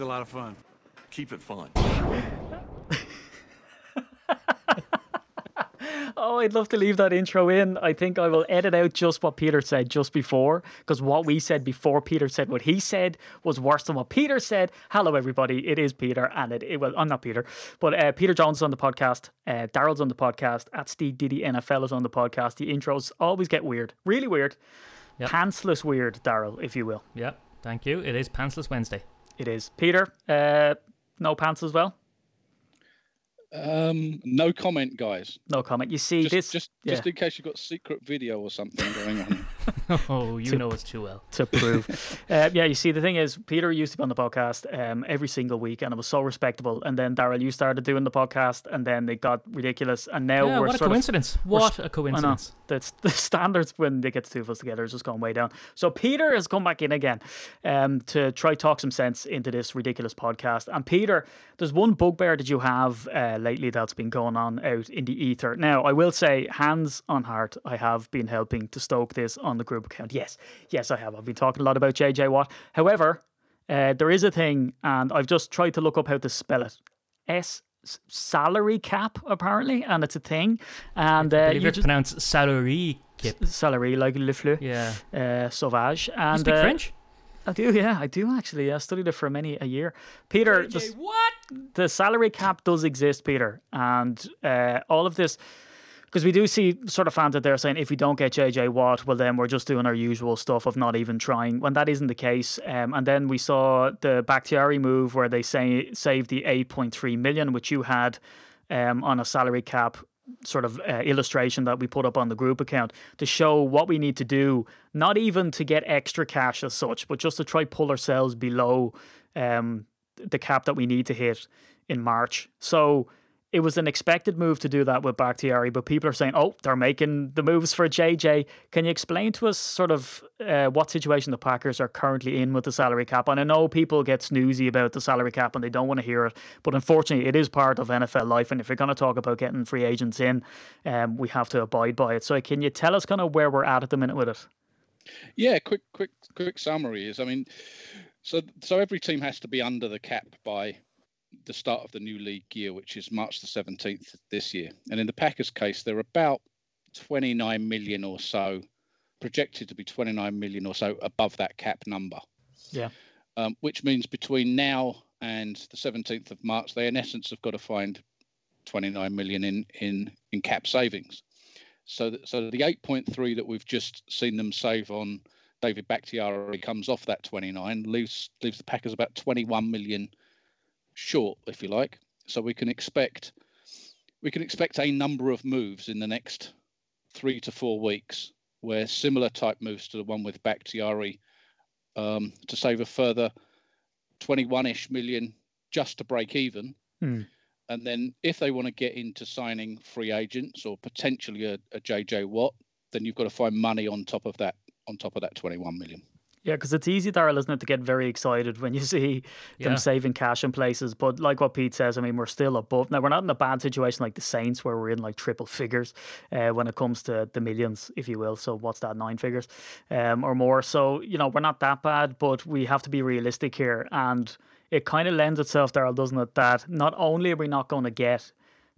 It's a lot of fun. Keep it fun. Oh, I'd love to leave that intro in. I think I will edit out just what Peter said just before, because what we said before Peter said what he said was worse than what Peter said. Hello, everybody. It is Peter, and it, it well, I'm not Peter, but uh, Peter Jones is on the podcast. Uh, Daryl's on the podcast. At Steve Diddy NFL is on the podcast. The intros always get weird, really weird, Yep. pantsless weird, Daryl, if you will. Yep. Thank you. It is Pantsless Wednesday. It is Peter. Uh, no pants as well. Um, no comment, guys. No comment. You see Just, this just, yeah. just in case you've got secret video or something going on. Oh, you know us too well. to prove. uh, yeah, you see, the thing is, Peter used to be on the podcast um, every single week, and it was so respectable. And then Daryl, you started doing the podcast, and then it got ridiculous. And now Yeah, we're what a sort of- coincidence. we're What a coincidence. That's the standards when they get the two of us together is just gone way down. So Peter has come back in again um, to try talk some sense into this ridiculous podcast. And Peter, there's one bugbear that you have uh, lately that's been going on out in the ether. Now, I will say, hands on heart, I have been helping to stoke this on the group account. Yes, yes, I have. I've been talking a lot about JJ Watt. However, uh, there is a thing, and I've just tried to look up how to spell it. S salary cap apparently, and it's a thing. And uh, you it's just pronounced salary kip. salary like le fleu, Yeah. uh, sauvage. And You speak uh, French? I do, yeah, I do actually. I studied it for many a year. Peter, the, what? the salary cap does exist, Peter, and uh, all of this. Because we do see sort of fans out there saying if we don't get JJ Watt, well then we're just doing our usual stuff of not even trying. When that isn't the case, um, and then we saw the Bakhtiari move where they say saved the eight point three million, which you had um, on a salary cap sort of uh, illustration that we put up on the group account to show what we need to do, not even to get extra cash as such, but just to try pull ourselves below um, the cap that we need to hit in March. So it was an expected move to do that with Bakhtiari, but people are saying, oh, they're making the moves for JJ. Can you explain to us sort of uh, what situation the Packers are currently in with the salary cap? And I know people get snoozy about the salary cap and they don't want to hear it, but unfortunately, it is part of NFL life. And if you're going to talk about getting free agents in, um, we have to abide by it. So can you tell us kind of where we're at at the minute with it? Yeah, quick, quick, quick summary is, I mean, so so every team has to be under the cap by the start of the new league year, which is March the seventeenth this year. And in the Packers' case, they're about twenty nine million or so, projected to be twenty nine million or so above that cap number. Yeah. Um, which means between now and the seventeenth of March, they in essence have got to find twenty nine million in in in cap savings. So, so the 8.3 that we've just seen them save on David Bakhtiari comes off that 29, leaves leaves the Packers about 21 million short, if you like. So we can expect we can expect a number of moves in the next three to four weeks, where similar type moves to the one with Bakhtiari um, to save a further 21ish million just to break even. Hmm. And then if they want to get into signing free agents or potentially a, a JJ Watt, then you've got to find money on top of that on top of that 21 million. Yeah, because it's easy, Daryl, isn't it, to get very excited when you see them Yeah. saving cash in places. But like what Pete says, I mean, we're still above. Now, we're not in a bad situation like the Saints, where we're in like triple figures uh, when it comes to the millions, if you will. So, what's that, nine figures um, or more? So, you know, we're not that bad, but we have to be realistic here. And it kind of lends itself, Daryl, doesn't it, that not only are we not going to get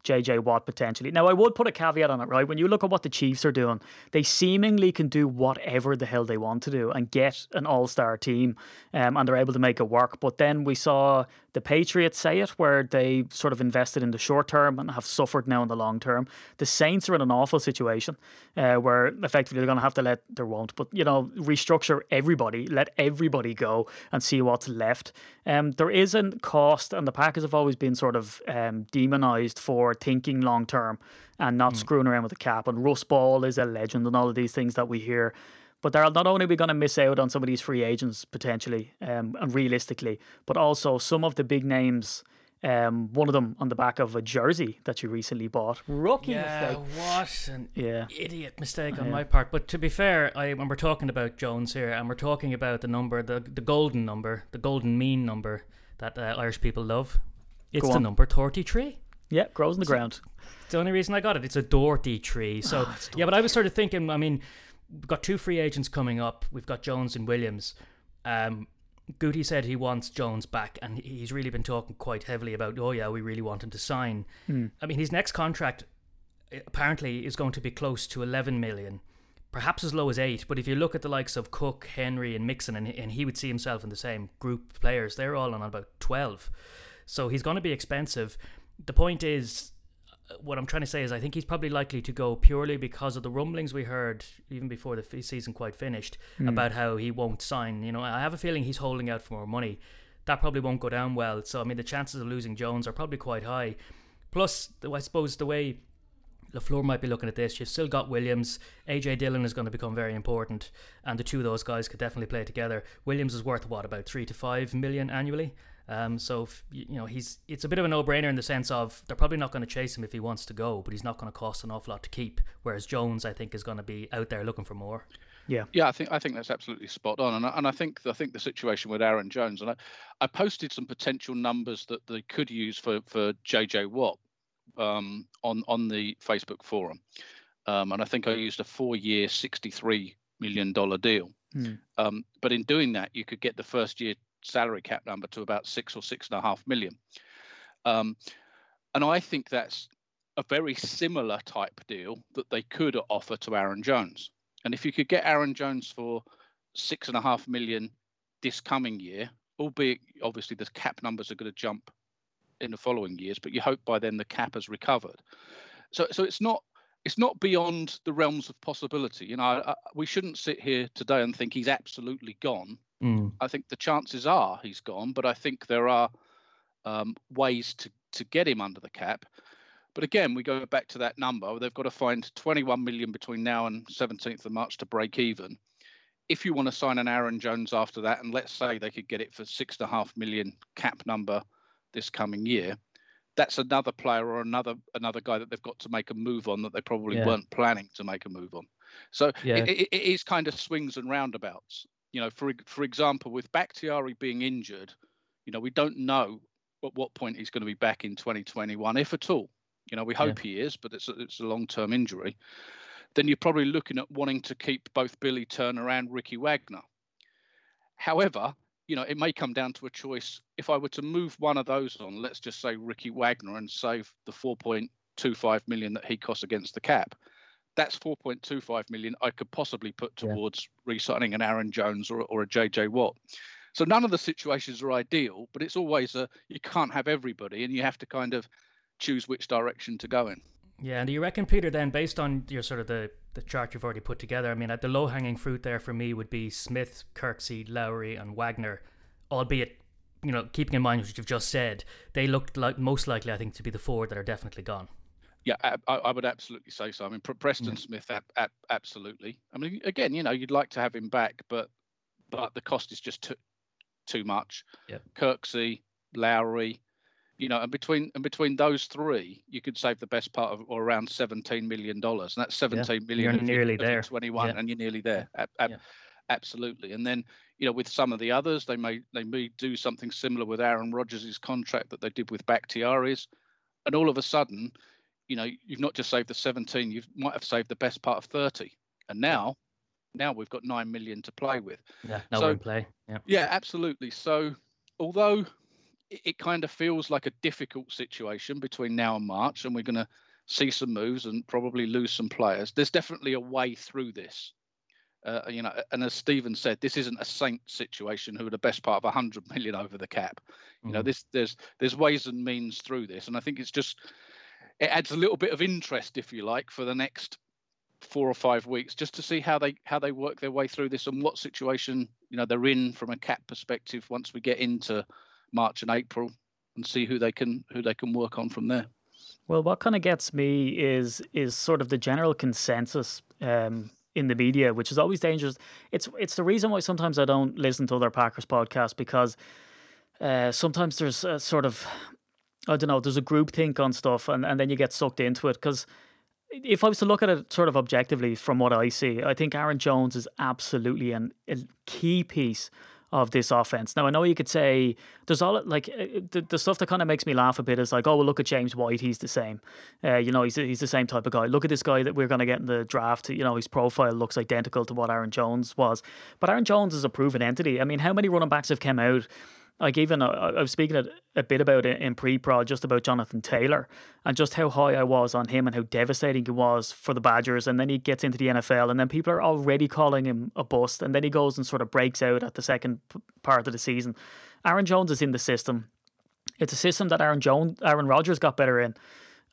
JJ Watt potentially. Now, I would put a caveat on it, right? When you look at what the Chiefs are doing, they seemingly can do whatever the hell they want to do and get an all star team, um, and they're able to make it work. But then we saw the Patriots say it, where they sort of invested in the short term and have suffered now in the long term. The Saints are in an awful situation uh, where effectively they're going to have to let, there won't, but, you know, restructure everybody, let everybody go and see what's left. Um, there isn't cost, and the Packers have always been sort of um, demonized for thinking long term and not screwing around with the cap. And Russ Ball is a legend, and all of these things that we hear. But they're not only are we going to miss out on some of these free agents potentially, um, and realistically, but also some of the big names. Um, one of them on the back of a jersey that you recently bought. Rookie Yeah, mistake. what an Yeah. idiot mistake on Yeah. my part. But to be fair, I when we're talking about Jones here, and we're talking about the number, the the golden number, the golden mean number that uh, Irish people love. It's the on. number thirty-three. Yeah, grows in the ground. It's the only reason I got it. It's a Doherty tree. So yeah, but I was sort of thinking. I mean, we've got two free agents coming up. We've got Jones and Williams. Um, Guti said he wants Jones back, and he's really been talking quite heavily about, oh yeah, we really want him to sign. Hmm. I mean, his next contract uh, apparently is going to be close to 11 million, perhaps as low as eight. But if you look at the likes of Cook, Henry, and Mixon, and, and he would see himself in the same group of players, they're all on about 12. So he's going to be expensive. The point is, what I'm trying to say is, I think he's probably likely to go purely because of the rumblings we heard even before the f- season quite finished hmm. about how he won't sign. You know, I have a feeling he's holding out for more money. That probably won't go down well. So I mean, the chances of losing Jones are probably quite high. Plus, I suppose the way LaFleur might be looking at this. You've still got Williams. AJ Dillon is going to become very important, and the two of those guys could definitely play together. Williams is worth what about three to five million annually. Um, so if, you know he's it's a bit of a no-brainer in the sense of they're probably not going to chase him if he wants to go, but he's not going to cost an awful lot to keep. Whereas Jones, I think, is going to be out there looking for more. Yeah. Yeah, I think I think that's absolutely spot on, and I, and I think I think the situation with Aaron Jones, and I, I posted some potential numbers that they could use for for JJ Watt um, on on the Facebook forum, um, and I think I used a four-year, sixty-three million dollar deal. Hmm. Um, but in doing that, you could get the first-year salary cap number to about six or six and a half million, um, and I think that's a very similar type deal that they could offer to Aaron Jones. And if you could get Aaron Jones for six and a half million this coming year, albeit obviously the cap numbers are going to jump in the following years, but you hope by then the cap has recovered. So, so it's not it's not beyond the realms of possibility. You know, I, I, we shouldn't sit here today and think he's absolutely gone. I think the chances are he's gone, but I think there are um, ways to to get him under the cap. But again, we go back to that number. They've got to find 21 million between now and 17th of March to break even. If you want to sign an Aaron Jones after that, and let's say they could get it for six and a half million cap number this coming year, that's another player or another another guy that they've got to make a move on that they probably Yeah. weren't planning to make a move on. So Yeah. it, it, it is kind of swings and roundabouts. You know, for for example, with Bakhtiari being injured, you know, we don't know at what point he's going to be back in 2021, if at all. You know, we hope he is, but it's a, it's a long-term injury. Then you're probably looking at wanting to keep both Billy Turner and Ricky Wagner. However, you know, it may come down to a choice. If I were to move one of those on, let's just say Ricky Wagner, and save the 4.25 million that he costs against the cap, that's 4.25 million I could possibly put Yeah. towards re-signing an Aaron Jones or, or a JJ Watt. So none of the situations are ideal, but it's always a you can't have everybody, and you have to kind of choose which direction to go in. Yeah, and do you reckon, Peter, then based on your sort of the, the chart you've already put together, I mean, uh, the low hanging fruit there for me would be Smith, Kirksey, Lowry, and Wagner, albeit, you know, keeping in mind what you've just said, they looked like most likely, I think, to be the four that are definitely gone. Yeah, I, I would absolutely say so. I mean, Pre- Preston mm. Smith, ab, ab, absolutely. I mean, again, you know, you'd like to have him back, but but the cost is just too too much. Yep. Kirksey, Lowry, you know, and between and between those three, you could save the best part of or around seventeen million dollars, and that's seventeen million. You're nearly there. Twenty-one, Yeah. and you're nearly there. Ab, ab, Yeah. Absolutely, and then you know, with some of the others, they may they may do something similar with Aaron Rodgers' contract that they did with Bakhtiari's, and all of a sudden, you know, you've not just saved the 17, you might have saved the best part of 30. And now, now we've got 9 million to play with. Yeah, no So- play. Yeah. Yeah, absolutely. So, although it, it kind of feels like a difficult situation between now and March, and we're going to see some moves and probably lose some players, there's definitely a way through this. Uh, you know, and as Stephen said, this isn't a Saint situation who are the best part of 100 million over the cap. You know, Mhm. this there's there's ways and means through this, and I think it's just it adds a little bit of interest, if you like, for the next four or five weeks, just to see how they how they work their way through this and what situation you know they're in from a cap perspective once we get into March and April, and see who they can who they can work on from there. Well, what kind of gets me is is sort of the general consensus um, in the media, which is always dangerous. It's it's the reason why sometimes I don't listen to other Packers podcasts because uh, sometimes there's a sort of I don't know, there's a group think on stuff, and, and then you get sucked into it. Because if I was to look at it sort of objectively from what I see, I think Aaron Jones is absolutely an, a key piece of this offense. Now I know you could say there's all like uh, the, the stuff that kind of makes me laugh a bit is like, oh well, look at James White, he's the same. Uh, you know, he's he's the same type of guy. Look at this guy that we're going to get in the draft. You know, his profile looks identical to what Aaron Jones was, but Aaron Jones is a proven entity. I mean, how many running backs have come out? Like even uh, I was speaking a, a bit about it in pre-prod, just about Jonathan Taylor and just how high I was on him and how devastating he was for the Badgers. And then he gets into the NFL, and then people are already calling him a bust. And then he goes and sort of breaks out at the second part of the season. Aaron Jones is in the system. It's a system that Aaron Jones, Aaron Rodgers got better in.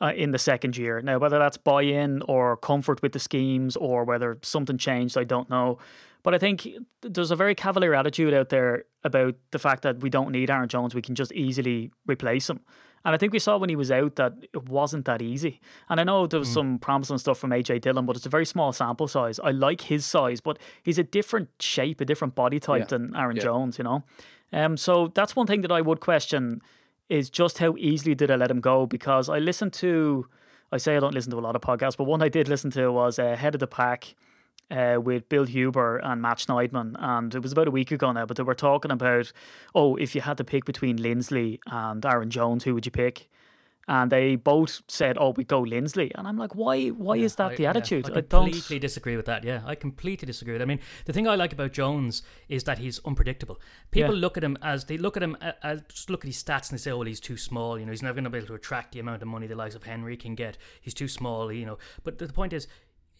Uh, in the second year. Now, whether that's buy in or comfort with the schemes or whether something changed, I don't know. But I think there's a very cavalier attitude out there about the fact that we don't need Aaron Jones. We can just easily replace him. And I think we saw when he was out that it wasn't that easy. And I know there was mm. some promising stuff from AJ Dillon, but it's a very small sample size. I like his size, but he's a different shape, a different body type yeah. than Aaron yeah. Jones, you know? Um, so that's one thing that I would question is just how easily did I let him go? Because I listened to, I say I don't listen to a lot of podcasts, but one I did listen to was uh, Head of the Pack uh, with Bill Huber and Matt Schneidman, and it was about a week ago now. But they were talking about, oh, if you had to pick between Linsley and Aaron Jones, who would you pick? And they both said, "Oh, we go Linsley," and I'm like, "Why? Why yeah, is that I, the attitude?" Yeah, I completely I disagree with that. Yeah, I completely disagree with. It. I mean, the thing I like about Jones is that he's unpredictable. People yeah. look at him as they look at him as just look at his stats and they say, "Oh, well, he's too small. You know, he's never going to be able to attract the amount of money the likes of Henry can get. He's too small. You know." But the point is,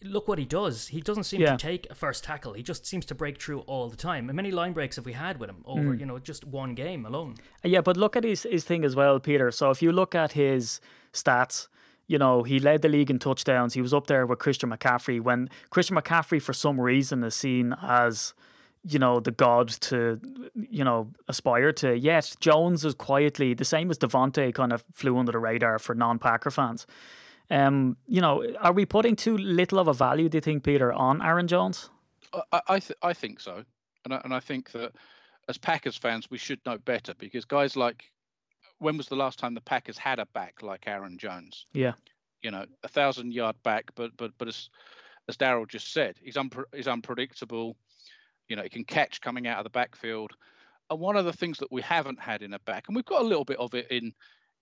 look what he does. He doesn't seem yeah. to take a first tackle. He just seems to break through all the time. And many line breaks have we had with him over, mm. you know, just one game alone. Yeah, but look at his, his thing as well, Peter. So if you look at his stats, you know, he led the league in touchdowns. He was up there with Christian McCaffrey when Christian McCaffrey, for some reason, is seen as, you know, the god to, you know, aspire to. Yet Jones is quietly the same as Davante kind of flew under the radar for non Packer fans. Um, you know, are we putting too little of a value? Do you think, Peter, on Aaron Jones? I I, th- I think so, and I, and I think that as Packers fans we should know better because guys like when was the last time the Packers had a back like Aaron Jones? Yeah, you know, a thousand yard back, but but but as as Daryl just said, he's unpre- he's unpredictable. You know, he can catch coming out of the backfield. And one of the things that we haven't had in a back, and we've got a little bit of it in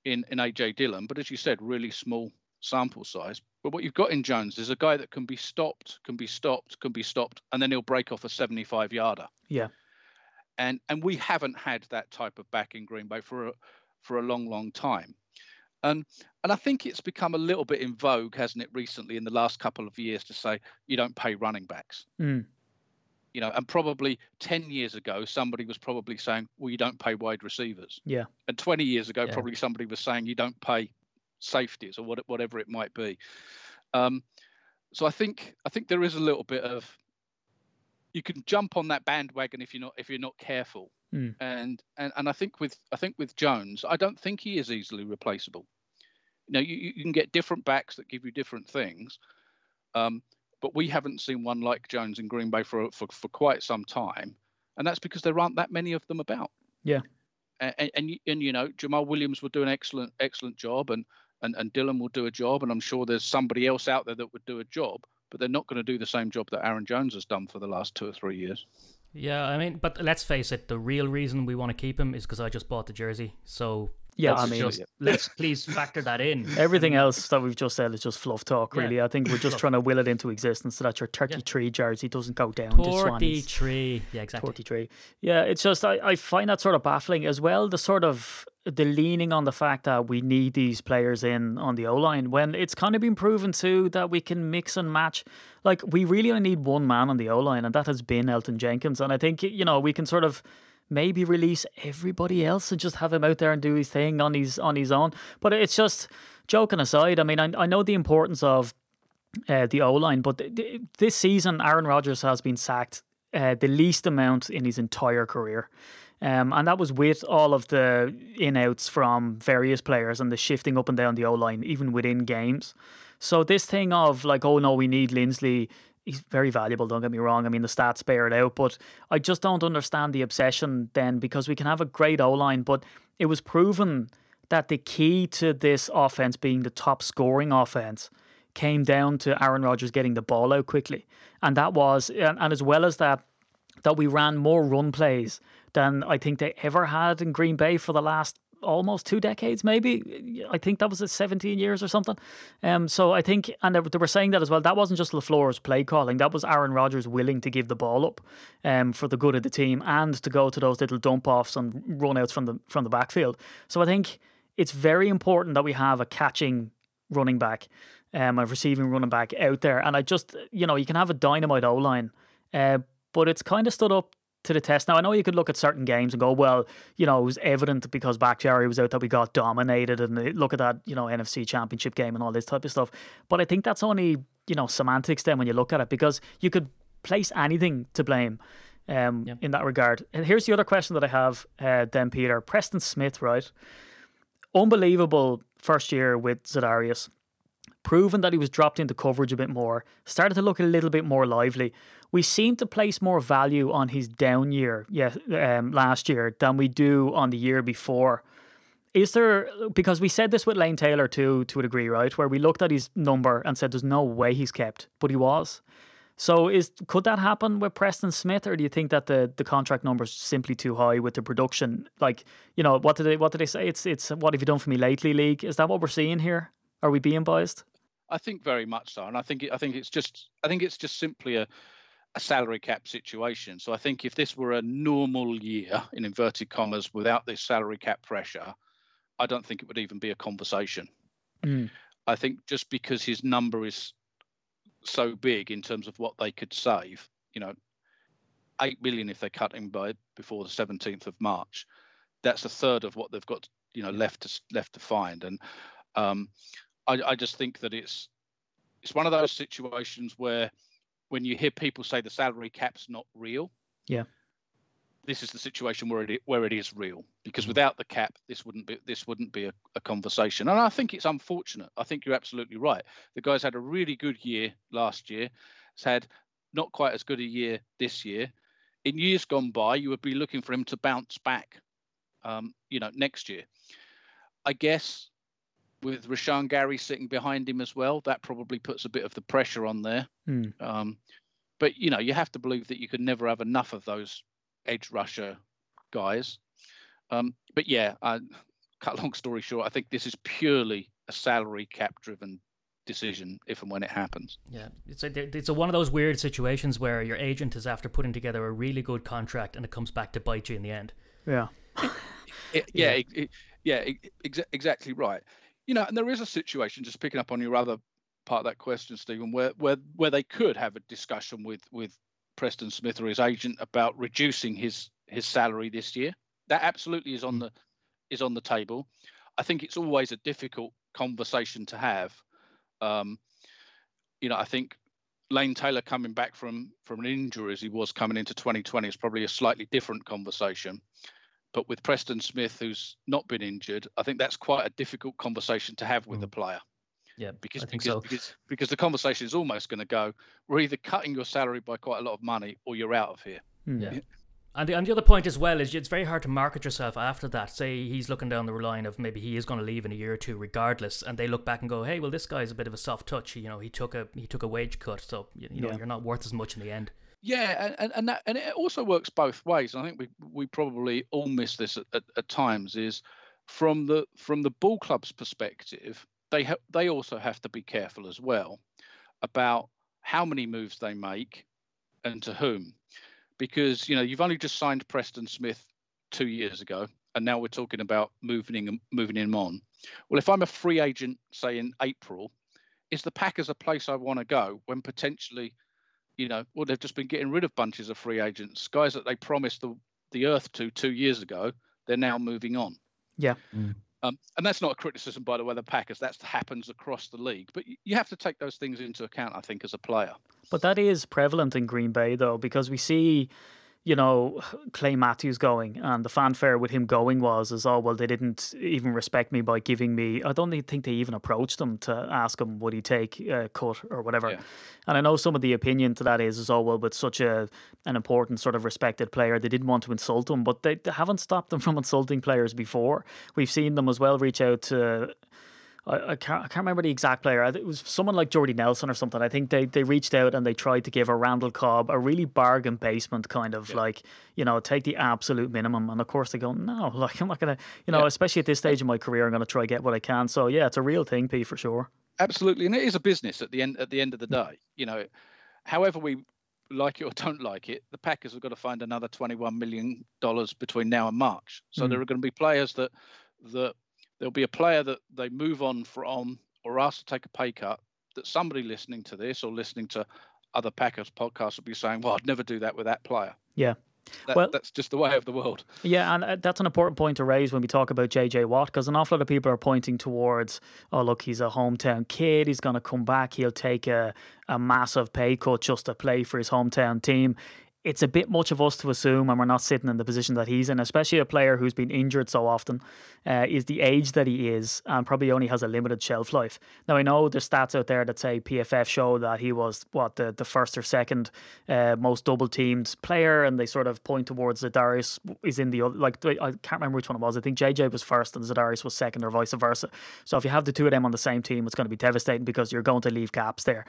in in AJ Dillon, but as you said, really small sample size. But what you've got in Jones is a guy that can be stopped, can be stopped, can be stopped, and then he'll break off a 75 yarder. Yeah. And and we haven't had that type of back in Green Bay for a for a long, long time. And and I think it's become a little bit in vogue, hasn't it, recently in the last couple of years to say you don't pay running backs. Mm. You know, and probably 10 years ago, somebody was probably saying, well, you don't pay wide receivers. Yeah. And 20 years ago, yeah. probably somebody was saying you don't pay safeties or what, whatever it might be. Um, so I think I think there is a little bit of you can jump on that bandwagon if you're not if you're not careful. Mm. And, and and I think with I think with Jones, I don't think he is easily replaceable. You know, you, you can get different backs that give you different things. Um, but we haven't seen one like Jones in Green Bay for, for for quite some time, and that's because there aren't that many of them about. Yeah, and and, and, and you know Jamaal Williams will do an excellent excellent job, and and, and Dillon will do a job, and I'm sure there's somebody else out there that would do a job, but they're not going to do the same job that Aaron Jones has done for the last two or three years. Yeah, I mean, but let's face it, the real reason we want to keep him is because I just bought the jersey. So yeah, I mean, just, let's please factor that in. Everything else that we've just said is just fluff talk, really. Yeah. I think we're just trying to will it into existence so that your 33 yeah. jersey doesn't go down 33. Yeah, exactly. 33. Yeah, it's just, I, I find that sort of baffling as well. The sort of the leaning on the fact that we need these players in on the O line when it's kind of been proven too that we can mix and match. Like, we really only need one man on the O line, and that has been Elgton Jenkins. And I think, you know, we can sort of maybe release everybody else and just have him out there and do his thing on his on his own. But it's just joking aside. I mean, I, I know the importance of uh, the O line, but th- th- this season Aaron Rodgers has been sacked uh, the least amount in his entire career. Um, and that was with all of the in outs from various players and the shifting up and down the O line, even within games. So this thing of like, oh no, we need Linsley he's very valuable. Don't get me wrong. I mean, the stats bear it out, but I just don't understand the obsession then because we can have a great O line, but it was proven that the key to this offense being the top scoring offense came down to Aaron Rodgers getting the ball out quickly, and that was and, and as well as that. that we ran more run plays than I think they ever had in Green Bay for the last almost two decades, maybe. I think that was at 17 years or something. Um, so I think, and they were saying that as well, that wasn't just LaFleur's play calling, that was Aaron Rodgers willing to give the ball up um, for the good of the team and to go to those little dump offs and run outs from the, from the backfield. So I think it's very important that we have a catching running back, um, a receiving running back out there. And I just, you know, you can have a dynamite O line, uh, but it's kind of stood up to the test. Now, I know you could look at certain games and go, well, you know, it was evident because back Bakhtiari was out that we got dominated and look at that, you know, NFC championship game and all this type of stuff. But I think that's only, you know, semantics then when you look at it because you could place anything to blame um, yeah. in that regard. And here's the other question that I have uh, then, Peter. Preston Smith, right? Unbelievable first year with Za'Darius proven that he was dropped into coverage a bit more, started to look a little bit more lively. We seem to place more value on his down year, yeah, um, last year than we do on the year before. Is there because we said this with Lane Taylor too, to a degree, right? Where we looked at his number and said there's no way he's kept, but he was. So is could that happen with Preston Smith, or do you think that the, the contract number is simply too high with the production? Like, you know, what did they what did they say? It's it's what have you done for me lately, league? Is that what we're seeing here? Are we being biased? I think very much so, and I think I think it's just I think it's just simply a a salary cap situation. So I think if this were a normal year in inverted commas without this salary cap pressure, I don't think it would even be a conversation. Mm. I think just because his number is so big in terms of what they could save, you know, eight million if they cut him by before the 17th of March, that's a third of what they've got, you know, left to left to find. And um, I, I just think that it's it's one of those situations where when you hear people say the salary cap's not real, yeah, this is the situation where it where it is real because mm. without the cap, this wouldn't be this wouldn't be a, a, conversation. And I think it's unfortunate. I think you're absolutely right. The guy's had a really good year last year. Has had not quite as good a year this year. In years gone by, you would be looking for him to bounce back. Um, you know, next year. I guess with Rashan Gary sitting behind him as well, that probably puts a bit of the pressure on there. Mm. Um, but you know, you have to believe that you could never have enough of those edge rusher guys. Um, but yeah, uh, cut long story short, I think this is purely a salary cap driven decision if and when it happens. Yeah, it's a, it's a, one of those weird situations where your agent is after putting together a really good contract and it comes back to bite you in the end. Yeah. it, yeah, yeah, it, it, yeah ex- exactly right you know, and there is a situation, just picking up on your other part of that question, Stephen, where where where they could have a discussion with with Preston Smith or his agent about reducing his his salary this year. That absolutely is on mm. the is on the table. I think it's always a difficult conversation to have. Um, you know, I think Lane Taylor coming back from from an injury as he was coming into 2020 is probably a slightly different conversation. But with Preston Smith, who's not been injured, I think that's quite a difficult conversation to have with mm. the player. Yeah, because because, so. because because the conversation is almost going to go, we're either cutting your salary by quite a lot of money, or you're out of here. Mm. Yeah. And the, and the other point as well is it's very hard to market yourself after that. Say he's looking down the line of maybe he is going to leave in a year or two, regardless, and they look back and go, "Hey, well, this guy's a bit of a soft touch. You know, he took a he took a wage cut, so you, you know you're not worth as much in the end." Yeah, and, and that and it also works both ways. I think we we probably all miss this at, at, at times. Is from the from the ball club's perspective, they ha- they also have to be careful as well about how many moves they make and to whom, because you know you've only just signed Preston Smith two years ago, and now we're talking about moving moving him on. Well, if I'm a free agent, say in April, is the Packers a place I want to go when potentially you know, well, they've just been getting rid of bunches of free agents, guys that they promised the the earth to two years ago. They're now moving on. Yeah. Mm. Um, and that's not a criticism, by the way, the Packers. That happens across the league. But you have to take those things into account, I think, as a player. But that is prevalent in Green Bay, though, because we see you know, Clay Matthews going, and the fanfare with him going was, as oh well, they didn't even respect me by giving me. I don't think they even approached him to ask him would he take a cut or whatever. Yeah. And I know some of the opinion to that is, as oh well, with such a an important sort of respected player, they didn't want to insult him, but they, they haven't stopped them from insulting players before. We've seen them as well reach out to I, I, can't, I can't remember the exact player. It was someone like Jordy Nelson or something. I think they, they reached out and they tried to give a Randall Cobb a really bargain basement kind of yeah. like, you know, take the absolute minimum. And of course they go, no, like I'm not going to, you know, yeah. especially at this stage of my career, I'm going to try to get what I can. So yeah, it's a real thing, P, for sure. Absolutely. And it is a business at the end, at the end of the day, you know, however we like it or don't like it, the Packers have got to find another $21 million between now and March. So mm. there are going to be players that, that there'll be a player that they move on from or ask to take a pay cut that somebody listening to this or listening to other Packers podcasts will be saying, well, I'd never do that with that player. Yeah. That, well, that's just the way of the world. Yeah, and uh, that's an important point to raise when we talk about JJ Watt because an awful lot of people are pointing towards, oh look, he's a hometown kid. He's going to come back. He'll take a a massive pay cut just to play for his hometown team it's a bit much of us to assume, and we're not sitting in the position that he's in, especially a player who's been injured so often, uh, is the age that he is and probably only has a limited shelf life. Now, I know there's stats out there that say PFF show that he was, what, the, the first or second uh, most double teamed player, and they sort of point towards Za'Darius is in the other, like, I can't remember which one it was. I think JJ was first and Za'Darius was second, or vice versa. So if you have the two of them on the same team, it's going to be devastating because you're going to leave gaps there.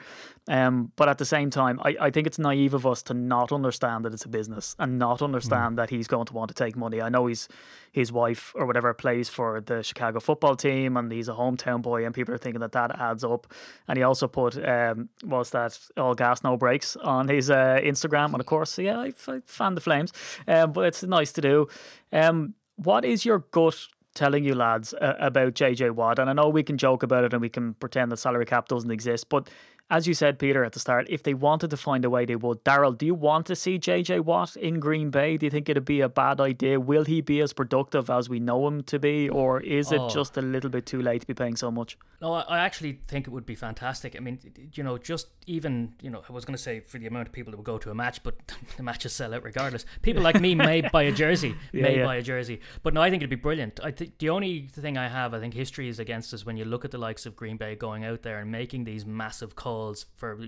Um, but at the same time, I, I think it's naive of us to not understand understand that it's a business and not understand mm. that he's going to want to take money. I know he's his wife or whatever plays for the Chicago football team and he's a hometown boy and people are thinking that that adds up. And he also put um was that all gas no brakes on his uh, Instagram and of course yeah I, I fan the flames, um, but it's nice to do. Um, what is your gut telling you lads uh, about JJ Watt. And I know we can joke about it and we can pretend the salary cap doesn't exist, but as you said, Peter, at the start, if they wanted to find a way, they would. Daryl, do you want to see JJ Watt in Green Bay? Do you think it'd be a bad idea? Will he be as productive as we know him to be, or is it oh. just a little bit too late to be paying so much? No, I actually think it would be fantastic. I mean, you know, just even, you know, I was going to say for the amount of people that would go to a match, but the matches sell out regardless. People like me may buy a jersey, yeah, may yeah. buy a jersey. But no, I think it'd be brilliant. I think the only thing I have, I think history is against us when you look at the likes of Green Bay going out there and making these massive calls for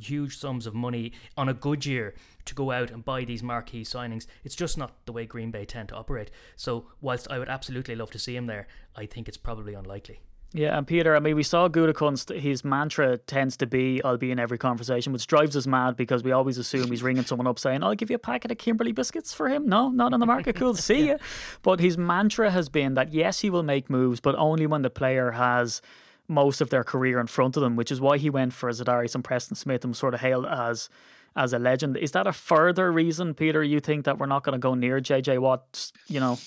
huge sums of money on a good year to go out and buy these marquee signings. It's just not the way Green Bay tend to operate. So, whilst I would absolutely love to see him there, I think it's probably unlikely. Yeah, and Peter, I mean, we saw Gutekunst, his mantra tends to be, I'll be in every conversation, which drives us mad because we always assume he's ringing someone up saying, I'll give you a packet of Kimberley biscuits for him. No, not on the market. Cool, see yeah. you. But his mantra has been that, yes, he will make moves, but only when the player has most of their career in front of them, which is why he went for Za'Darius and Preston Smith and sort of hailed as as a legend. Is that a further reason, Peter, you think that we're not going to go near JJ Watt, you know?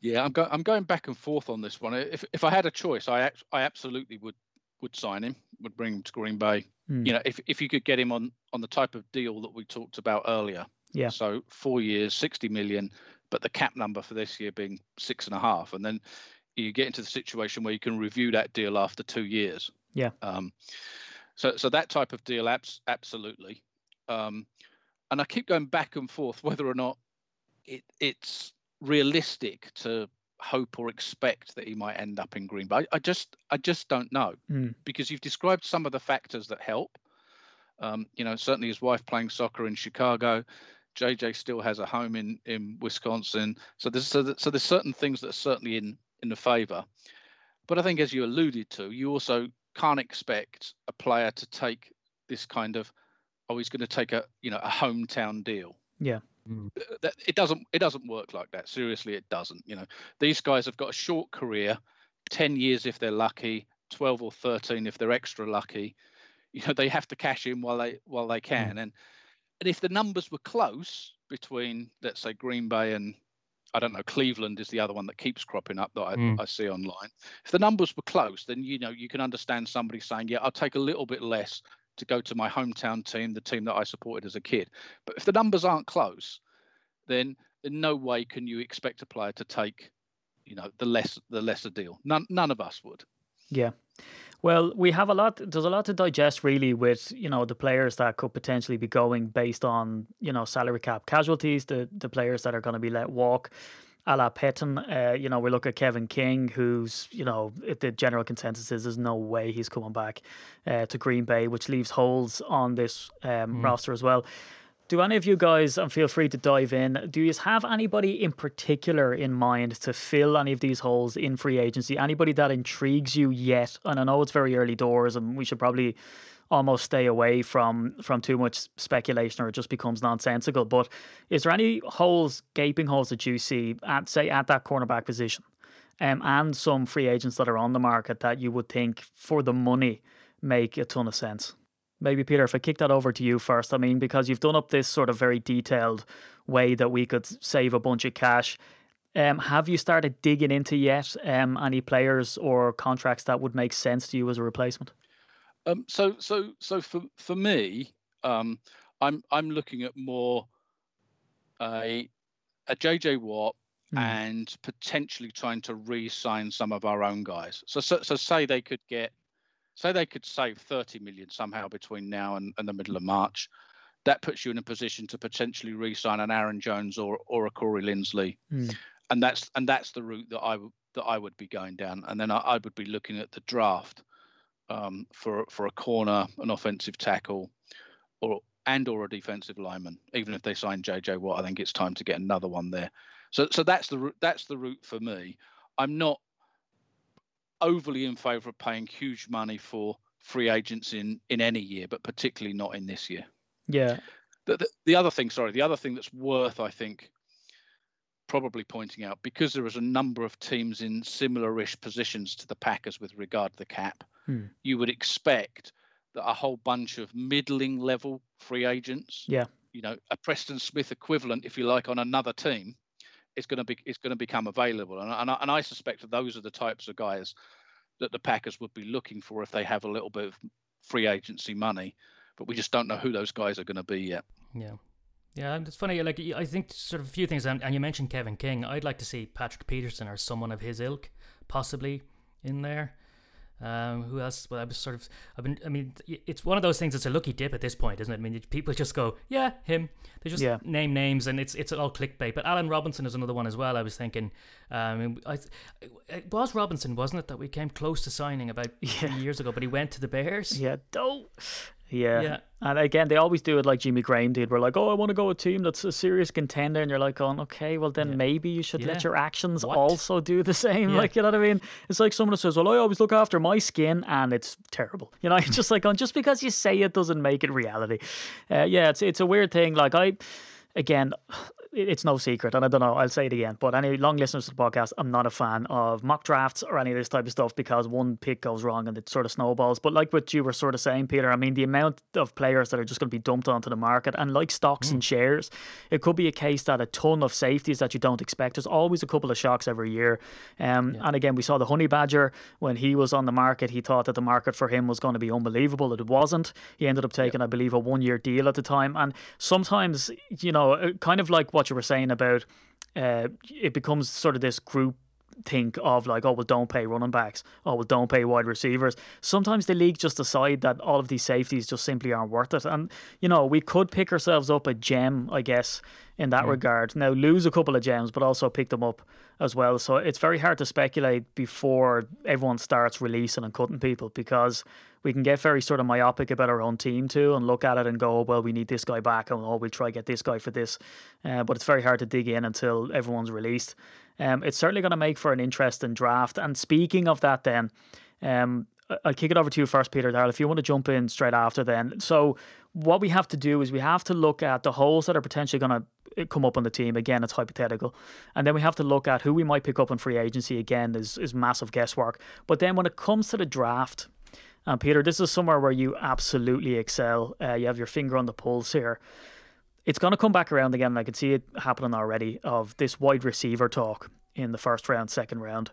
Yeah, I'm going. I'm going back and forth on this one. If if I had a choice, I I absolutely would would sign him. Would bring him to Green Bay. Hmm. You know, if if you could get him on on the type of deal that we talked about earlier. Yeah. So four years, sixty million, but the cap number for this year being six and a half, and then you get into the situation where you can review that deal after two years. Yeah. Um, so so that type of deal, abs- absolutely. Um, and I keep going back and forth whether or not it it's realistic to hope or expect that he might end up in Green Bay. I just I just don't know mm. because you've described some of the factors that help. Um, you know, certainly his wife playing soccer in Chicago. JJ still has a home in in Wisconsin. So there's so, so there's certain things that are certainly in in the favour. But I think, as you alluded to, you also can't expect a player to take this kind of, oh, he's going to take a you know a hometown deal. Yeah. Mm. It doesn't. It doesn't work like that. Seriously, it doesn't. You know, these guys have got a short career, ten years if they're lucky, twelve or thirteen if they're extra lucky. You know, they have to cash in while they while they can. Mm. And and if the numbers were close between, let's say, Green Bay and I don't know, Cleveland is the other one that keeps cropping up that I, mm. I, see online. If the numbers were close, then you know you can understand somebody saying, "Yeah, I'll take a little bit less to go to my hometown team, the team that I supported as a kid." But if the numbers aren't close, then in no way can you expect a player to take, you know, the less the lesser deal. None none of us would. Yeah. Well, we have a lot. There's a lot to digest, really, with you know the players that could potentially be going based on you know salary cap casualties, the the players that are going to be let walk. A la Pettine, uh, you know, we look at Kevin King, who's, you know, the general consensus is there's no way he's coming back uh, to Green Bay, which leaves holes on this um, mm. roster as well. Do any of you guys, and feel free to dive in, do you have anybody in particular in mind to fill any of these holes in free agency? Anybody that intrigues you yet? And I know it's very early doors and we should probably almost stay away from from too much speculation or it just becomes nonsensical. But is there any holes, gaping holes that you see at say at that cornerback position? Um, and some free agents that are on the market that you would think for the money make a ton of sense? Maybe Peter, if I kick that over to you first, I mean, because you've done up this sort of very detailed way that we could save a bunch of cash. Um, have you started digging into yet um, any players or contracts that would make sense to you as a replacement? Um, so, so, so for for me, um, I'm I'm looking at more a a JJ Watt mm. and potentially trying to re-sign some of our own guys. So, so, so say they could get say they could save 30 million somehow between now and, and the middle of March, that puts you in a position to potentially re-sign an Aaron Jones or or a Corey Linsley, mm. and that's and that's the route that I that I would be going down, and then I, I would be looking at the draft um, for for a corner, an offensive tackle, or and or a defensive lineman. Even if they sign JJ Watt, I think it's time to get another one there. So so that's the that's the route for me. I'm not overly in favour of paying huge money for free agents in in any year, but particularly not in this year. Yeah. The, the, the other thing, sorry, the other thing that's worth, I think, probably pointing out, because there is a number of teams in similar-ish positions to the Packers with regard to the cap, hmm. you would expect that a whole bunch of middling level free agents, yeah, you know, a Preston Smith equivalent, if you like, on another team, it's going to be it's going to become available, and and I, and I suspect those are the types of guys that the Packers would be looking for if they have a little bit of free agency money, but we just don't know who those guys are going to be yet. Yeah. Yeah, it's funny. Like I think sort of a few things, and, and you mentioned Kevin King. I'd like to see Patrick Peterson or someone of his ilk possibly in there. Um, who else? Well, I was sort of, I've been, I mean, it's one of those things. It's a lucky dip at this point, isn't it? I mean, people just go, yeah, him. They just yeah. name names, and it's it's all clickbait. But Allen Robinson is another one as well. I was thinking, um, I, it was Robinson, wasn't it, that we came close to signing about yeah. years ago, but he went to the Bears. Yeah, don't. Yeah. yeah. And again, they always do it like Jimmy Graham did. We're like, oh, I want to go with a team that's a serious contender. And you're like, oh, okay, well, then yeah. maybe you should yeah. let your actions what? also do the same. Like, you know what I mean? It's like someone who says, well, I always look after my skin and it's terrible. You know, it's just like, on just because you say it doesn't make it reality. Uh, yeah, it's, it's a weird thing. Like, I, again, it's no secret, and I don't know, I'll say it again, but any long listeners to the podcast, I'm not a fan of mock drafts or any of this type of stuff because one pick goes wrong and it sort of snowballs. But like what you were sort of saying, Peter, I mean, the amount of players that are just going to be dumped onto the market, and like stocks mm. and shares, it could be a case that a ton of safeties that you don't expect. There's always a couple of shocks every year. Um, yeah. And again, we saw the Honey Badger when he was on the market, he thought that the market for him was going to be unbelievable. It wasn't. He ended up taking, I believe, a one year deal at the time. And sometimes, you know, uh, kind of like what you were saying about uh, it becomes sort of this group think of like, oh well, don't pay running backs. Oh well, don't pay wide receivers. Sometimes the league just decide that all of these safeties just simply aren't worth it. And you know, we could pick ourselves up a gem, I guess, in that mm. regard. Now lose a couple of gems, but also pick them up as well. So it's very hard to speculate before everyone starts releasing and cutting people because we can get very sort of myopic about our own team too and look at it and go, oh, well, we need this guy back and oh, we'll try get this guy for this. Uh, but it's very hard to dig in until everyone's released. Um, it's certainly going to make for an interesting draft. And speaking of that, then, um, I'll kick it over to you first, Peter Darrell, if you want to jump in straight after then. So, what we have to do is we have to look at the holes that are potentially going to uh, come up on the team. Again, it's hypothetical. And then we have to look at who we might pick up in free agency. Again, is, is massive guesswork. But then when it comes to the draft, and Peter, this is somewhere where you absolutely excel. Uh, you have your finger on the pulse here. It's going to come back around again. I can see it happening already of this wide receiver talk in the first round, second round.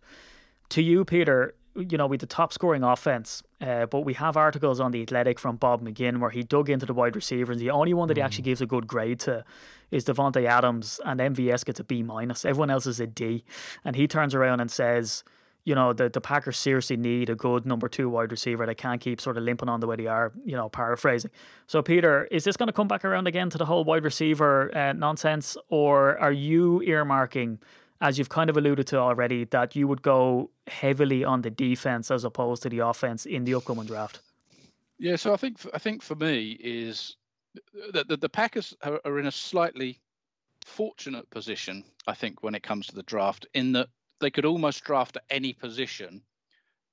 To you, Peter, you know, with the top scoring offense, uh, but we have articles on the Athletic from Bob McGinn where he dug into the wide receivers. The only one that he mm. actually gives a good grade to is Davante Adams, and MVS gets a B minus. Everyone else is a D, and he turns around and says you know, the, the Packers seriously need a good number two wide receiver. They can't keep sort of limping on the way they are, you know, paraphrasing. So, Peter, is this going to come back around again to the whole wide receiver uh, nonsense? Or are you earmarking, as you've kind of alluded to already, that you would go heavily on the defense as opposed to the offense in the upcoming draft? Yeah, so I think I think for me is that the, the Packers are, in a slightly fortunate position, I think, when it comes to the draft, in that they could almost draft at any position,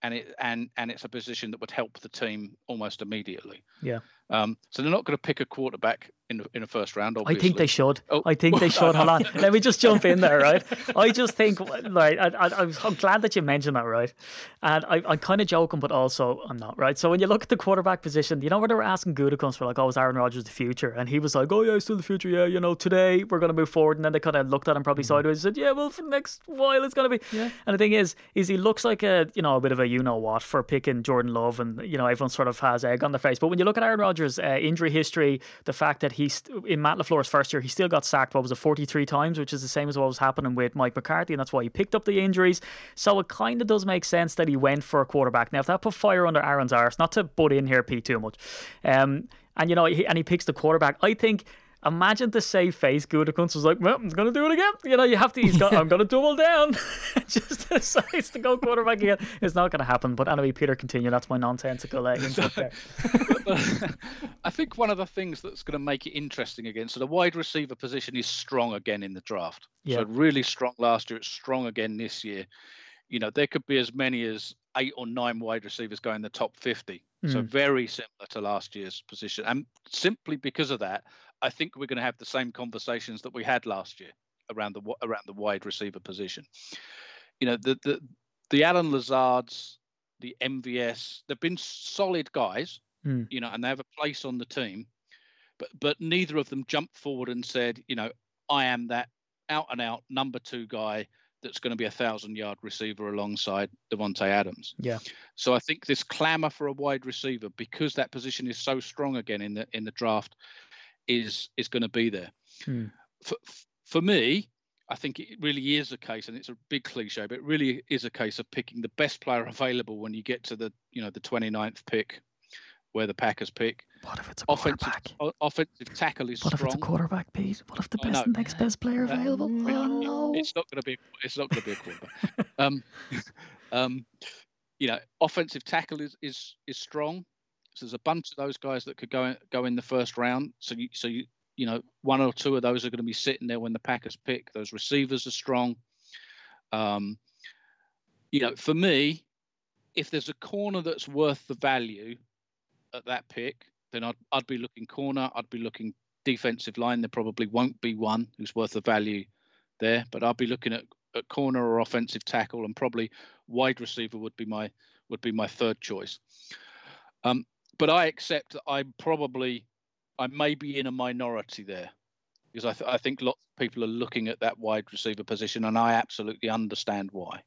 and it and and it's a position that would help the team almost immediately. Yeah. Um, so they're not going to pick a quarterback in the, in the first round. Obviously. I think they should. Oh. I think they should. Hold on. Let me just jump in there, right? I just think, right, I, I, I'm glad that you mentioned that, right? And I, I'm kind of joking, but also I'm not, right? So when you look at the quarterback position, you know where they were asking Gutekunst for, like, oh, is Aaron Rodgers the future? And he was like, oh, yeah, still the future. Yeah, you know, today we're going to move forward. And then they kind of looked at him probably sideways and said, yeah, well, for the next while it's going to be. Yeah. And the thing is, is he looks like a, you know, a bit of a you know what for picking Jordan Love, and you know everyone sort of has egg on their face. But when you look at Aaron Rodgers' uh, injury history, the fact that he's in Matt LaFleur's first year, he still got sacked. What was it, forty three times, which is the same as what was happening with Mike McCarthy, and that's why he picked up the injuries. So it kind of does make sense that he went for a quarterback. Now, if that put fire under Aaron's arse, not to butt in here, Pete, too much, um, and you know, he, and he picks the quarterback, I think. Imagine the save face Gutekunst was like, well, I'm going to do it again. You know, you have to, he's got, I'm going to double down. Just decides to go quarterback again. It's not going to happen. But anyway, Peter, continue. That's my nonsensical uh, input there. I think one of the things that's going to make it interesting again. So the wide receiver position is strong again in the draft. Yeah. So really strong last year. It's strong again this year. You know, there could be as many as eight or nine wide receivers going in the top 50. So Mm. very similar to last year's position. And simply because of that, I think we're going to have the same conversations that we had last year around the around the wide receiver position. You know, the the the Allen Lazards, the MVS, they've been solid guys, Mm. you know, and they have a place on the team, but but neither of them jumped forward and said, you know, I am that out and out number two guy that's going to be a thousand yard receiver alongside Davante Adams. Yeah. So I think this clamour for a wide receiver, because that position is so strong again in the in the draft, is is going to be there. Hmm. For for me, I think it really is a case, and it's a big cliche, but it really is a case of picking the best player available when you get to the you know the 29th pick, where the Packers pick. What if it's a Offensive quarterback? o- offensive tackle is What if it's a strong. quarterback, Pete? What if the best next best player Uh, available? it- Oh no! It's not going to be. It's not going to be a quarterback. um, um, you know, offensive tackle is is is strong. So there's a bunch of those guys that could go in, go in the first round. So you so you you know one or two of those are going to be sitting there when the Packers pick. Those receivers are strong. Um, you know, for me, if there's a corner that's worth the value at that pick, then I'd I'd be looking corner. I'd be looking defensive line. There probably won't be one who's worth the value there, but I'll be looking at, at corner or offensive tackle, and probably wide receiver would be my would be my third choice. Um, but I accept that I'm probably I may be in a minority there because I, th- I think lots of people are looking at that wide receiver position, and I absolutely understand why.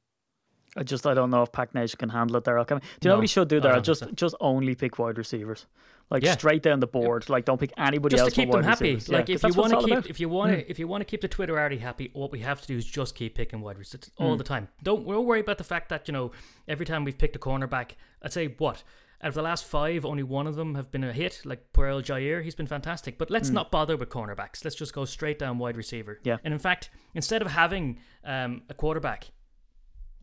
I just I don't know if Pack Nation can handle it there. I'll. Do you know what he should do there? Just so. just only pick wide receivers, like Yeah. straight down the board. Like don't pick anybody just else. Just to keep them happy. receivers. Yeah, if you that's what want to keep if you want to if you want to keep the Twitterati happy, what we have to do is just keep picking wide receivers all Mm. the time. Don't we'll worry about the fact that you know every time we've picked a cornerback, I'd say what out of the last five, only one of them have been a hit. Like Puel Jaire, he's been fantastic. But let's not bother with cornerbacks. Let's just go straight down wide receiver. Mm. Yeah. And in fact, instead of having um, a quarterback,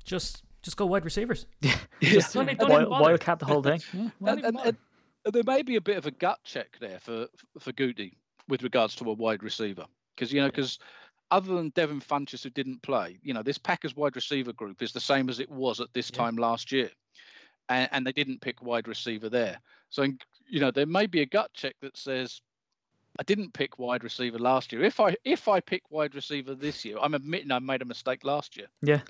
just just go wide receivers. Just Don't- don't wild, wildcat the whole thing. Yeah. And, and, and- and there may be a bit of a gut check there for for Goody with regards to a wide receiver because you know because other than Devin Funchess who didn't play, you know this Packers wide receiver group is the same as it was at this Yeah. time last year, and, and they didn't pick wide receiver there. So you know there may be a gut check that says. I didn't pick wide receiver last year. If I if I pick wide receiver this year, I'm admitting I made a mistake last year. Yeah.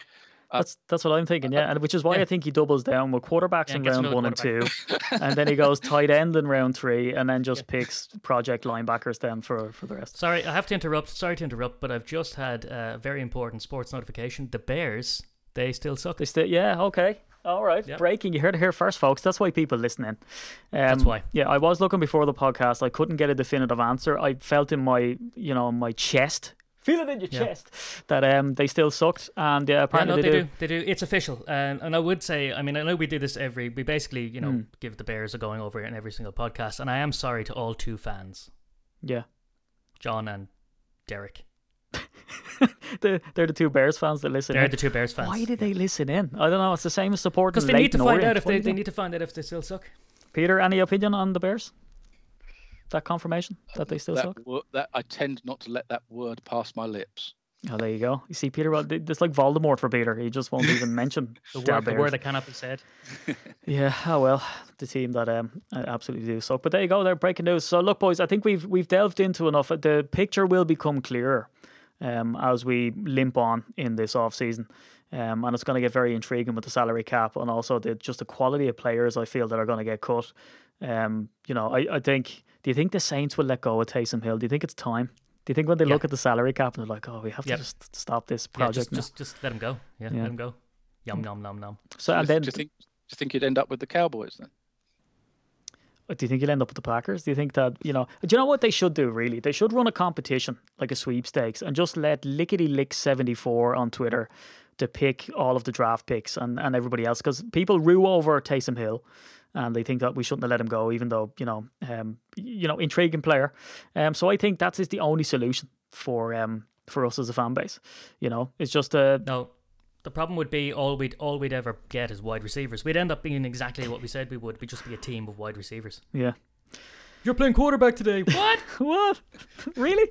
Uh, That's that's what I'm thinking, yeah, and which is why yeah. I think he doubles down with quarterbacks Yeah, in round another one and two, and then he goes tight end in round three, and then just picks project linebackers then for for the rest. Sorry, I have to interrupt. Sorry to interrupt, but I've just had a very important sports notification. The Bears, they still suck. They still, yeah, okay, all right. Yep. Breaking, you heard it here first, folks. That's why people listening. Um, That's why. Yeah, I was looking before the podcast. I couldn't get a definitive answer. I felt in my, you know, my chest. Feel it in your Yeah. chest that um they still sucked, and yeah, Yeah, apparently no, they, do. They do. It's official, and and I would say, I mean, I know we do this every. We basically, you know, Hmm. give the Bears a going over in every single podcast, and I am sorry to all two fans, Yeah, John and Derek. the, they're the two Bears fans that listen. They're in. the two Bears fans. Why did they listen in? I don't know. It's the same as supporting Because they need to Leyton find Orient. out if they, they need to find out if they still suck. Peter, any opinion on the Bears? that confirmation that they still that, suck? wo- that I tend not to let that word pass my lips. Oh, there you go. You see, Peter, well, it's like Voldemort for Peter. He just won't even mention The Del word, the Bears. word that cannot be said. Yeah, oh well, the team that um absolutely do suck. But there you go, they're breaking news. So look, boys, I think we've we've delved into enough. The picture will become clearer um as we limp on in this off season. Um, and it's going to get very intriguing with the salary cap and also the just the quality of players I feel that are going to get cut. Um, you know, I, I think. Do you think the Saints will let go of Taysom Hill? Do you think it's time? Do you think when they Yeah. look at the salary cap and they're like, "Oh, we have Yep. to just stop this Yeah, project just, now"? just just let him go. Yeah, Yeah. let him go. Yum yum yum yum. so and then do you think do you think you'd end up with the Cowboys then? Do you think you'll end up with the Packers? Do you think that, you know, do you know what they should do really? They should run a competition like a sweepstakes and just let Lickety Lick 74 on Twitter to pick all of the draft picks and, and everybody else because people rue over Taysom Hill and they think that we shouldn't have let him go, even though, you know, um, you know, intriguing player. Um, so I think that is the only solution for um for us as a fan base. You know, it's just a No, the problem would be all we'd all we'd ever get is wide receivers. We'd end up being exactly what we said we would. We'd just be a team of wide receivers. yeah. You're playing quarterback today. What? what? really?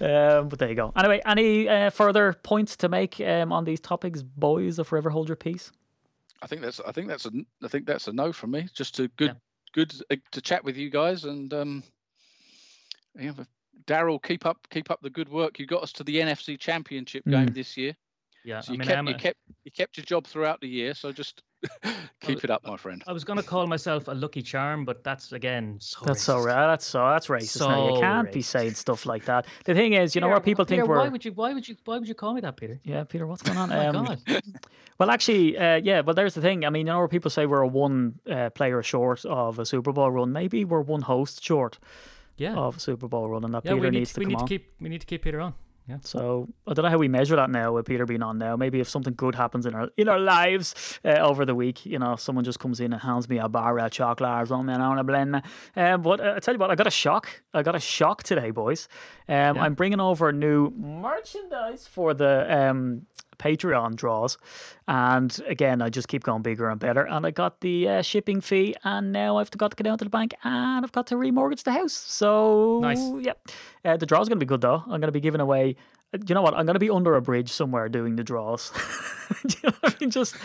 Um, but there you go. Anyway, any uh, further points to make um, on these topics, boys? Or forever hold your peace. I think that's I think that's a I think that's a no from me. Just to good Yeah. good uh, to chat with you guys and um, yeah, Daryl, keep up keep up the good work. You got us to the NFC Championship game Mm. this year. Yeah, So I you mean, kept I'm you kept you kept your job throughout the year. So just keep it up, my friend. I was gonna call myself a lucky charm, but that's again so That's so racist. ra- That's so that's racist. now. You can't be saying stuff like that. The thing is, you know Peter, what people think Peter, we're. Why would you? Why would you? Why would you call me that, Peter? Yeah, Peter, what's going on? Oh my Um, God. Well, actually, uh, yeah. Well, there's the thing. I mean, you know, where people say we're a one uh, player short of a Super Bowl run. Maybe we're one host short Yeah. of a Super Bowl run, and that yeah, Peter we need needs to, to we come need on. to keep we need to keep Peter on. Yeah. So I don't know how we measure that now with Peter being on now. Maybe if something good happens in our in our lives uh, over the week, you know, someone just comes in and hands me a bar of chocolate or something, and I want to blend. me. Um, but uh, I tell you what, I got a shock. I got a shock today, boys. Um, I'm bringing over new merchandise for the um. Patreon draws, and again, I just keep going bigger and better. And I got the uh, shipping fee, and now I've got to go down to the bank, and I've got to remortgage the house. So Nice. Yep. Uh, the draw's going to be good though. I'm going to be giving away. You know what? I'm going to be under a bridge somewhere doing the draws. You know I mean? Just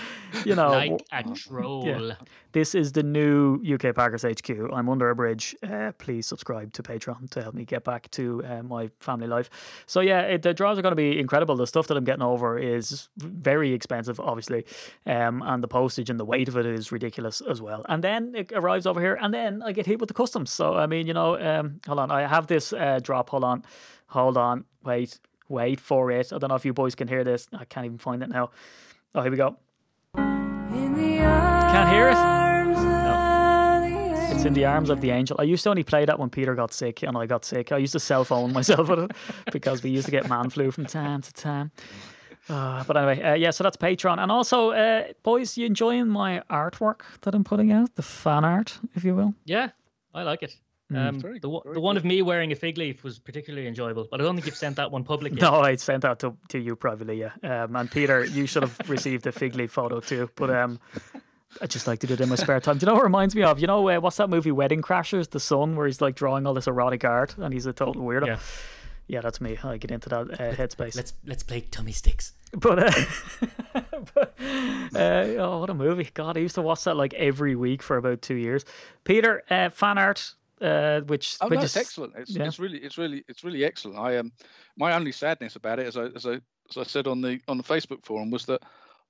you know, Like a troll. this is the new UK Packers HQ. I'm under a bridge. Uh, please subscribe to Patreon to help me get back to uh, my family life. So yeah, it, the draws are going to be incredible. The stuff that I'm getting over is very expensive, obviously, um, and the postage and the weight of it is ridiculous as well. And then it arrives over here, and then I get hit with the customs. So I mean, you know, um, hold on, I have this uh, drop. Hold on, hold on, wait, wait for it. I don't know if you boys can hear this. I can't even find it now. Oh, here we go. Can't hear it? It's in the arms of the angel. I used to only play that when Peter got sick and I got sick. I used to cell phone myself with it because we used to get man flu from time to time. Uh, but anyway, uh, yeah, so that's Patreon. And also, uh, boys, you enjoying my artwork that I'm putting out? The fan art, if you will? Yeah, I like it. Um, Very- the, one- the one of me wearing a fig leaf was particularly enjoyable, but I don't think you've sent that one public yet. No, I sent that to, to you privately, yeah. Um, and Peter, you should have received a fig leaf photo too. But um, I just like to do it in my spare time. Do you know what it reminds me of? You know, uh, what's that movie, Wedding Crashers? The son, where he's like drawing all this erotic art and he's a total weirdo. Yeah. Yeah, that's me. I get into that uh, headspace. Let's let's play tummy sticks. But, uh, but uh, oh, what a movie! God, I used to watch that like every week for about two years. Peter, uh, fan art, uh, which Oh which no, is it's excellent. It's, yeah. it's really, it's really, it's really excellent. I um, my only sadness about it, as I, as I, as I said on the on the Facebook forum, was that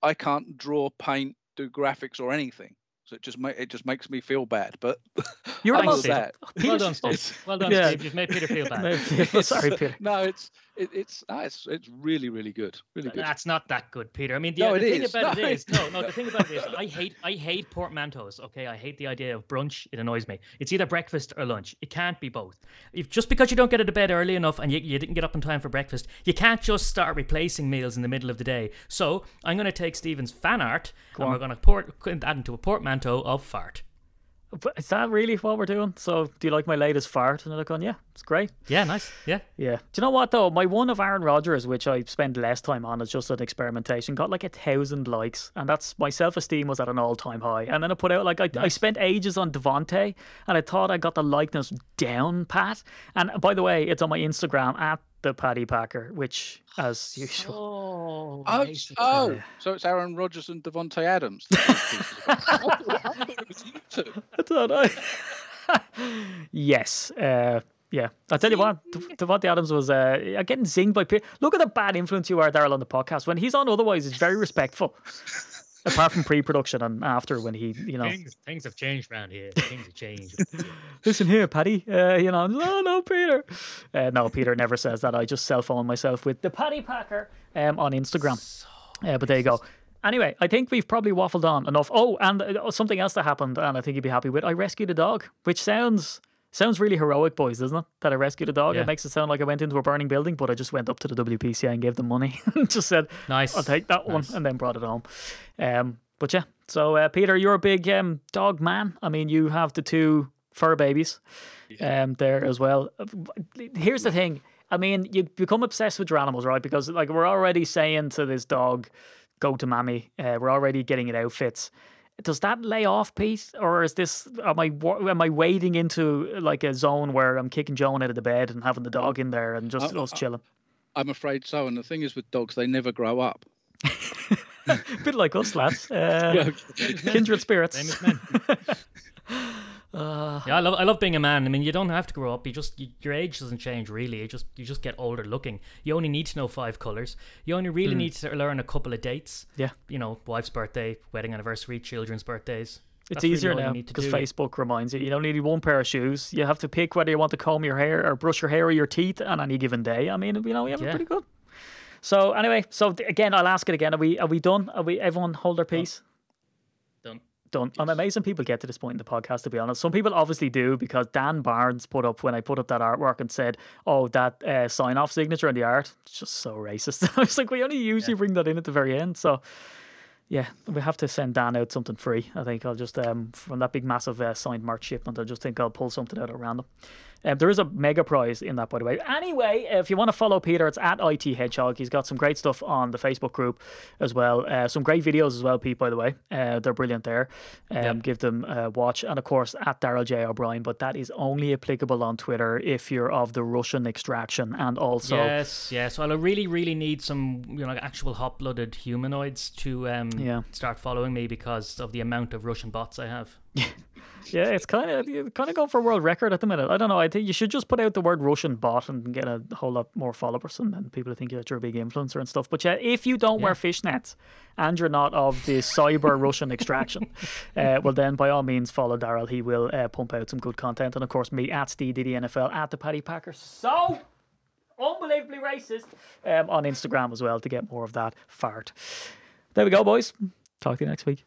I can't draw, paint, do graphics or anything. So it just ma- it just makes me feel bad. But You're the other most- than that, Well done, Steve. Well done, Yeah. Steve. You've made Peter feel bad. it's- Sorry, Peter. No, it's it, it's no, it's it's really really good, really good. That's not that good, Peter. I mean, the, No, the thing is. about No, it is, no, no. The thing about it is, I hate, I hate portmanteaus. Okay, I hate the idea of brunch. It annoys me. It's either breakfast or lunch. It can't be both. If just because you don't get out of bed early enough and you, you didn't get up in time for breakfast, you can't just start replacing meals in the middle of the day. So I'm going to take Stephen's fan art and we're going to port that into a portmanteau of fart. But is that really what we're doing? So, do you like my latest fart? And they're going, yeah, it's great. Yeah, nice. Yeah. Yeah. Do you know what though? My one of Aaron Rodgers, which I spend less time on, is just an experimentation, got like a thousand likes, and that's my self esteem was at an all time high. And then I put out like I, I spent ages on Davante, and I thought I got the likeness down pat. And by the way, it's on my Instagram at the Paddy Packer, which as usual. Oh, Oh, nice. oh, so it's Aaron Rodgers and Davante Adams. I thought it was you two. I thought I. yes. Uh, yeah, I'll tell you what, Dev- Davante Adams was uh, getting zinged by Peter. Look at the bad influence you are, Daryl, on the podcast. When he's on, otherwise, he's very respectful. Apart from pre-production and after, when he, you know, Things, things have changed around here. Things have changed. listen here, Paddy. Uh, you know, no, no, Peter. Uh, no, Peter never says that. I just cell phone myself with the Paddy Packer um, on Instagram. Uh, but there you go. Anyway, I think we've probably waffled on enough. Oh, and uh, something else that happened, and I think you'd be happy with. I rescued a dog, which sounds sounds really heroic, boys, doesn't it? That I rescued a dog. Yeah. It makes it sound like I went into a burning building, but I just went up to the WPCA and gave them money and just said, Nice. I'll take that one, and then brought it home. Um, but yeah, so uh, Peter, you're a big um, dog man. I mean, you have the two fur babies um, there as well. Here's the thing. I mean, you become obsessed with your animals, right? Because like we're already saying to this dog, "Go to mammy." Uh, we're already getting it outfits. Does that lay off, Pete, or is this? Am I am I wading into like a zone where I'm kicking Joan out of the bed and having the dog in there and just Uh, us chilling? I'm afraid so. And the thing is with dogs, they never grow up. A bit like us, lads. Uh, kindred spirits. Men. Yeah, I love I love being a man. I mean, you don't have to grow up. You just you, your age doesn't change really. You just you just get older looking. You only need to know five colors. You only really mm. need to learn a couple of dates. Yeah. You know, wife's birthday, wedding anniversary, children's birthdays. It's That's really easier all you now because. Facebook reminds you. You don't need one pair of shoes. You have to pick whether you want to comb your hair or brush your hair or your teeth on any given day. I mean, you know, we have it pretty good. So anyway, so again, I'll ask it again. Are we are we done? Are we everyone hold their peace? Done. I'm amazing people get to this point in the podcast. To be honest, some people obviously do because Dan Barnes put up when I put up that artwork and said, "Oh, that uh, sign off signature on the art, it's just so racist." I was like, we only usually bring that in at the very end, so yeah, we have to send Dan out something free. I think I'll just um from that big massive uh, signed merch shipment. I just think I'll pull something out at random. Um, there is a mega prize in that, by the way. Anyway, if you want to follow Peter, it's at IT Hedgehog. He's got some great stuff on the Facebook group as well. Uh, some great videos as well, Pete. By the way, uh, they're brilliant there. Um, Give them a watch, and of course at Daryl J O'Brien. But that is only applicable on Twitter if you're of the Russian extraction, and also yes, yes. Well, I really, really need some, you know, actual hot-blooded humanoids to um, Yeah. start following me because of the amount of Russian bots I have. Yeah, it's kind of kind of going for a world record at the minute. I don't know. I think you should just put out the word Russian bot and get a whole lot more followers, and then people think that you're a big influencer and stuff. But yeah, if you don't wear fishnets and you're not of the cyber Russian extraction, uh, well then by all means follow Daryl. He will uh, pump out some good content, and of course me at SteeDDNFL at the Paddy Packer. So unbelievably racist um, on Instagram as well to get more of that fart. There we go, boys. Talk to you next week.